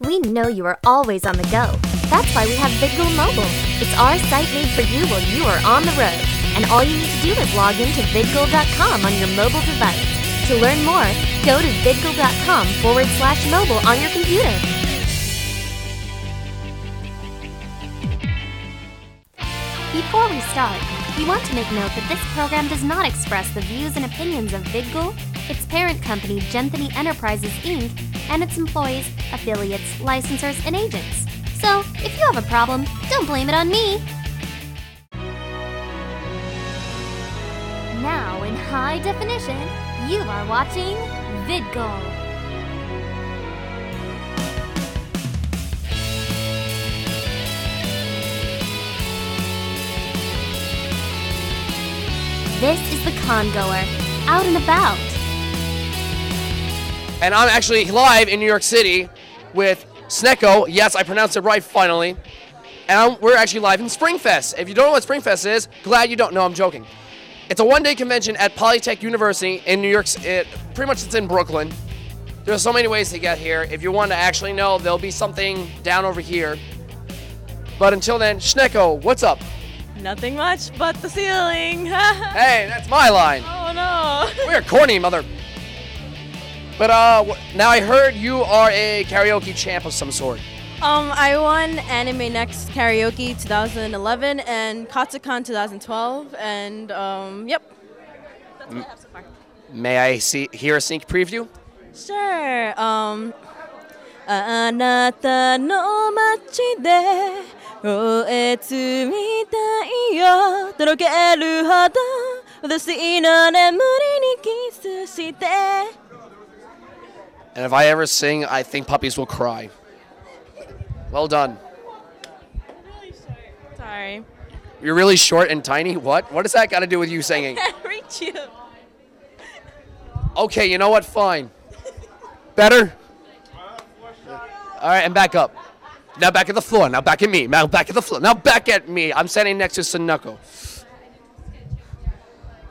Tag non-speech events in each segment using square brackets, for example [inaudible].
We know you are always on the go. That's why we have VidGo Mobile. It's our site made for you while you are on the road. And all you need to do is log in to vidgoal.com on your mobile device. To learn more, go to vidgoal.com forward slash mobile on your computer. Before we start, we want to make note that this program does not express the views and opinions of VidGo, its parent company Genthany Enterprises Inc., and its employees, affiliates, licensors, and agents. So, if you have a problem, don't blame it on me. Now, in high definition, you are watching VidGo. This is the congoer, out and about. And I'm actually live in New York City with Snecko. Yes, I pronounced it right finally. And I'm, we're actually live in Springfest. If you don't know what Springfest is, glad you don't know. I'm joking. It's a one-day convention at Polytech University in New York. It, pretty much it's in Brooklyn. There's so many ways to get here. If you want to actually know, there'll be something down over here. But until then, Snecko, what's up? Nothing much but the ceiling. [laughs] Hey, that's my line. oh no. We're corny, mother. But uh, now I heard you are a karaoke champ of some sort. Um, I won Anime Next Karaoke 2011 and Katsucon 2012, and um, yep, that's what I have so far. May I see hear a sneak preview? Sure. Um, あなたの街で燃え尽みたいよとろけるほど私の眠りにキスして and if I ever sing, I think puppies will cry. Well done. Sorry. You're really short and tiny. What? What does that got to do with you singing? [laughs] Reach you. Okay, you know what? Fine. Better. All right, and back up. Now back at the floor. Now back at me. Now back at the floor. Now back at me. I'm standing next to Sunuko.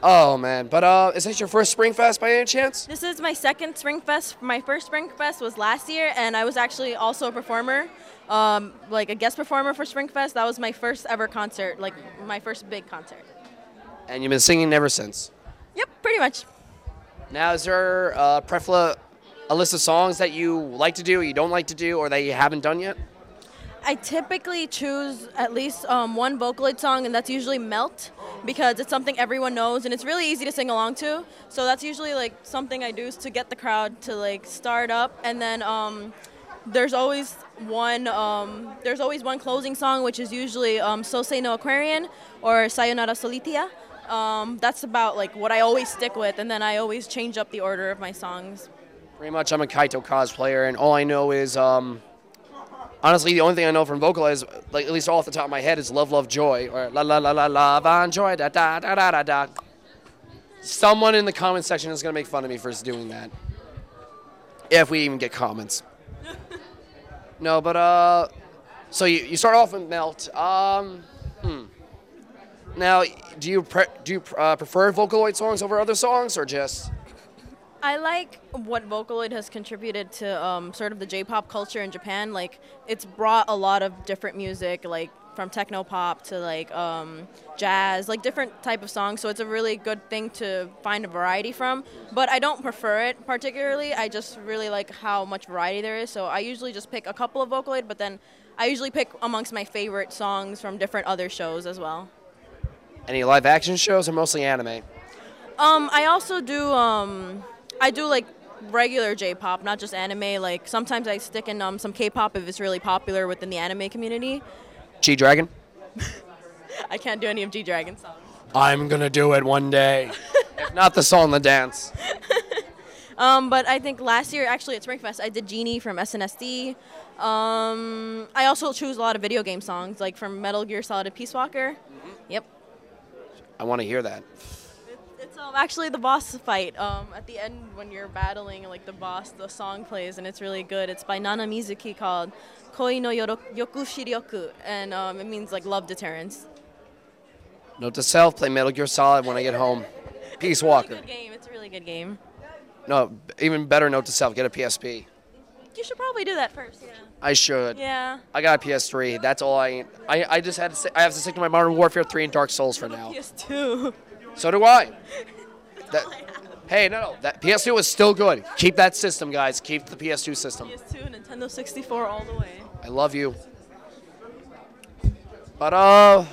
Oh man, but uh, is this your first Springfest by any chance? This is my second Springfest. My first Springfest was last year, and I was actually also a performer, um, like a guest performer for Springfest. That was my first ever concert, like my first big concert. And you've been singing ever since. Yep, pretty much. Now, is there uh, a list of songs that you like to do, or you don't like to do, or that you haven't done yet? I typically choose at least um, one Vocaloid song, and that's usually Melt, because it's something everyone knows, and it's really easy to sing along to. So that's usually like something I do to get the crowd to like start up, and then um, there's always one um, there's always one closing song, which is usually um, Sousei no Aquarion or Sayonara Solitia. Um, that's about like what I always stick with, and then I always change up the order of my songs. Pretty much, I'm a Kaito cosplayer, and all I know is, um, honestly, the only thing I know from Vocaloid, like at least off the top of my head, is Love, Love, Joy, or La La La La Love and Joy, da da da da da da. Someone in the comment section is gonna make fun of me for doing that, if we even get comments. no, but uh, so you, you start off with Melt. Um, hmm. Now, do you pre- do you uh, prefer Vocaloid songs over other songs, or just? I like what Vocaloid has contributed to um, sort of the J-pop culture in Japan. Like, it's brought a lot of different music, like from techno pop to like um, jazz, like different type of songs. So it's a really good thing to find a variety from. But I don't prefer it particularly. I just really like how much variety there is. So I usually just pick a couple of Vocaloid, but then I usually pick amongst my favorite songs from different other shows as well. Any live action shows or mostly anime? Um, I also do um, I do like regular J-pop, not just anime. Like sometimes I stick in um, some K-pop if it's really popular within the anime community. G Dragon? [laughs] I can't do any of G Dragon songs. I'm gonna do it one day. if [laughs] not the song, the dance. [laughs] Um, but I think last year, actually at Springfest, I did Genie from SNSD. Um, I also choose a lot of video game songs, like from Metal Gear Solid and Peace Walker. Yep. I want to hear that. It's um, actually the boss fight. Um, at the end, when you're battling like the boss, the song plays, and it's really good. It's by Nana Mizuki called Koi no Yoku Shiryoku, and um, it means like love deterrence. Note to self: play Metal Gear Solid when I get home. Peace Walker. Good game. It's a really good game. No, even better. Note to self: get a PSP. You should probably do that first. Yeah. I should. Yeah. I got a PS3. That's all I. I, I just had to. Say, I have to stick to my Modern Warfare 3 and Dark Souls for now. [laughs] PS2. So do I. [laughs] That, hey, no, no. That PS2 is still good. Keep that system, guys. Keep the PS2 system. PS2, Nintendo 64 all the way. I love you. But uh,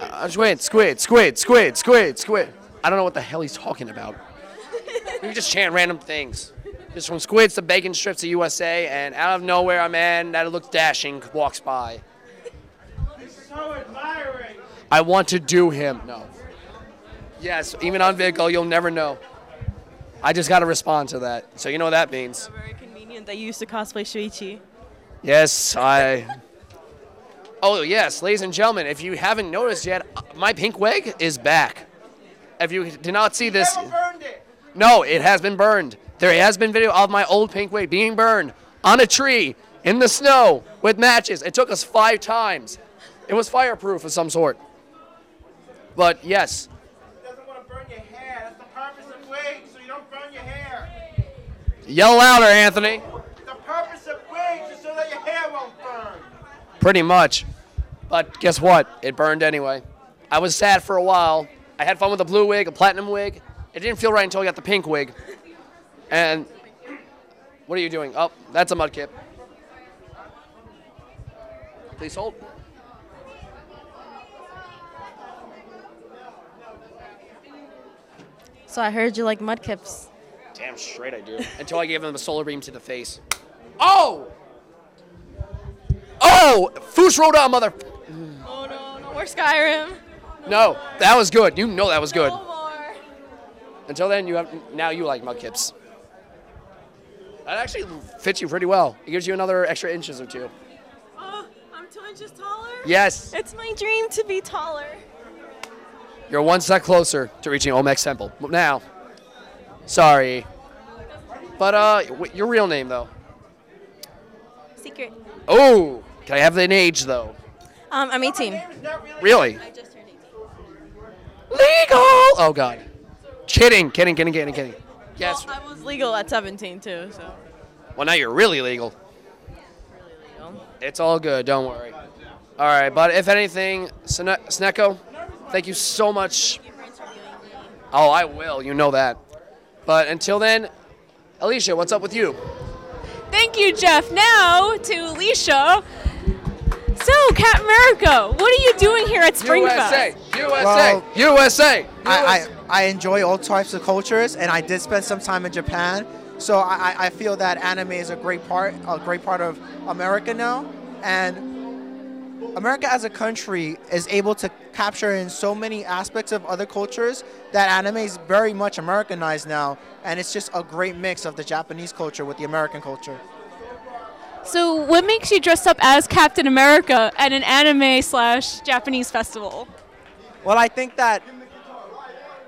uh squid, squid, squid, squid, squid, squid. I don't know what the hell he's talking about. [laughs] we just chant random things. Just from squids to bacon strips to USA, and out of nowhere, a man that looks dashing walks by. [laughs] So admiring. I want to do him. No. Yes, even on Vico, you'll never know. I just got to respond to that. So you know what that means. Very convenient that you used to cosplay Shuichi. Yes, I. Oh, yes, ladies and gentlemen, if you haven't noticed yet, uh, my pink wig is back. If you did not see this, Never burned it. no, it has been burned. There has been video of my old pink wig being burned on a tree in the snow with matches. It took us five times. It was fireproof of some sort. But yes, Doesn't want to burn your hair. That's the purpose of wigs, so you don't burn your hair. Yell louder, Anthony. The purpose of wigs is so that your hair won't burn. Pretty much. But guess what? It burned anyway. I was sad for a while. I had fun with the blue wig, a platinum wig. It didn't feel right until I got the pink wig. And what are you doing? Oh, that's a mudkip. Please hold. So I heard you like mudkips. Damn straight I do. [laughs] Until I gave him a solar beam to the face. Oh! Oh! Fus Ro Dah, mother. Oh no, no more Skyrim. No, that was good. You know that was good. No more. Until then, you have now you like mudkips. That actually fits you pretty well. It gives you another extra inches or two. Oh, I'm two inches taller. Yes, It's my dream to be taller. you're one step closer to reaching Olmec Temple. Now, sorry, but uh, wh- your real name though. Secret. Oh, can I have an age though? Um, I'm 18. Name is not really. Really? I just turned 18. Legal? Oh God. Kidding, kidding, kidding, kidding, kidding. Yes. Well, I was legal at 17 too, so. Well, now you're really legal. legal. It's all good. Don't worry. All right, but if anything, Sne- Sneko, thank you so much. Oh, I will. You know that. But until then, Alicia, what's up with you? Thank you, Jeff. Now to Alicia. So, Cap America, what are you doing here at Springfest? USA, USA, Well, USA. I, I, I enjoy all types of cultures, and I did spend some time in Japan. So I, I- I feel that anime is a great part, a great part of America now, and America as a country is able to capture in so many aspects of other cultures that anime is very much Americanized now, and it's just a great mix of the Japanese culture with the American culture. So, what makes you dress up as Captain America at an anime slash Japanese festival? Well, I think that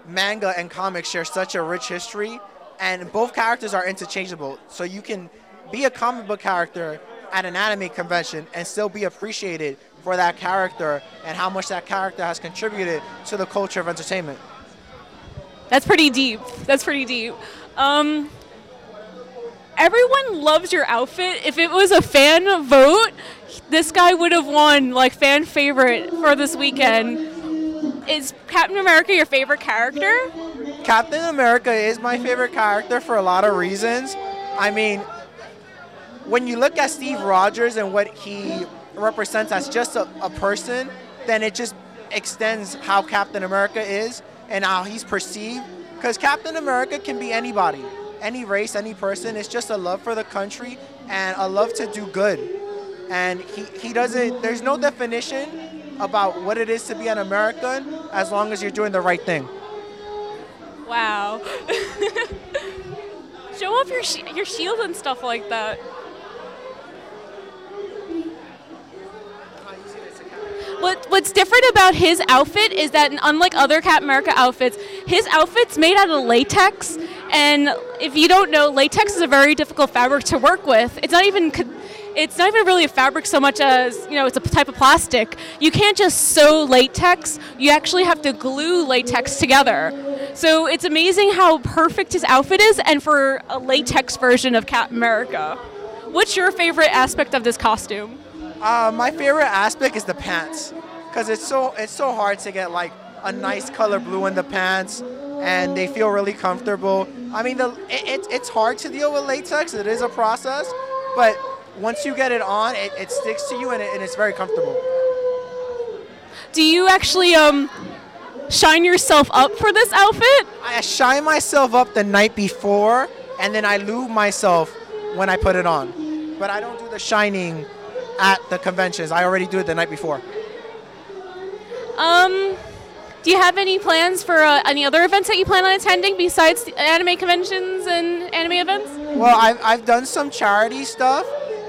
manga and comics share such a rich history, and both characters are interchangeable. So you can be a comic book character at an anime convention and still be appreciated for that character and how much that character has contributed to the culture of entertainment. That's pretty deep. That's pretty deep. Um, everyone loves your outfit. If it was a fan vote, this guy would have won like fan favorite for this weekend. Is Captain America your favorite character? Captain America is my favorite character for a lot of reasons. I mean, when you look at Steve Rogers and what he represents as just a, a person, then it just extends how Captain America is and how he's perceived. Because Captain America can be anybody, any race, any person. It's just a love for the country and a love to do good. And he, he doesn't, there's no definition about what it is to be an American as long as you're doing the right thing. Wow. [laughs] Show off your sh- your shield and stuff like that. What What's different about his outfit is that, unlike other Cap America outfits, his outfit's made out of latex. And if you don't know, latex is a very difficult fabric to work with. It's not even. It's not even really a fabric so much as you know. It's a type of plastic. You can't just sew latex. You actually have to glue latex together. So it's amazing how perfect his outfit is, and for a latex version of Cap America. What's your favorite aspect of this costume? Uh, my favorite aspect is the pants, because it's so it's so hard to get like a nice color blue in the pants, and they feel really comfortable. I mean, the it, it, it's hard to deal with latex. It is a process, but once you get it on, it, it sticks to you and, it, and it's very comfortable. Do you actually um shine yourself up for this outfit? I shine myself up the night before, and then I lube myself when I put it on. But I don't do the shining at the conventions. I already do it the night before. Um, do you have any plans for uh, any other events that you plan on attending besides anime conventions and anime events? Well, I've, I've done some charity stuff,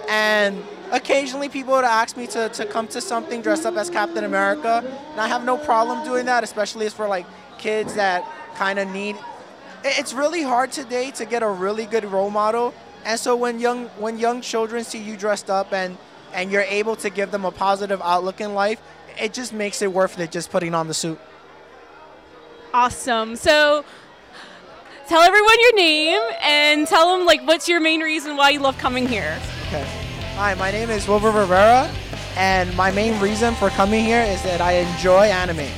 and occasionally people would ask me to, to come to something dressed up as Captain America, and I have no problem doing that, especially for like kids that kind of need. It's really hard today to get a really good role model, and so when young when young children see you dressed up and and you're able to give them a positive outlook in life, it just makes it worth it just putting on the suit. Awesome. So, tell everyone your name and tell them like what's your main reason why you love coming here. Okay. Hi, my name is Wilbur Rivera, and my main reason for coming here is that I enjoy anime.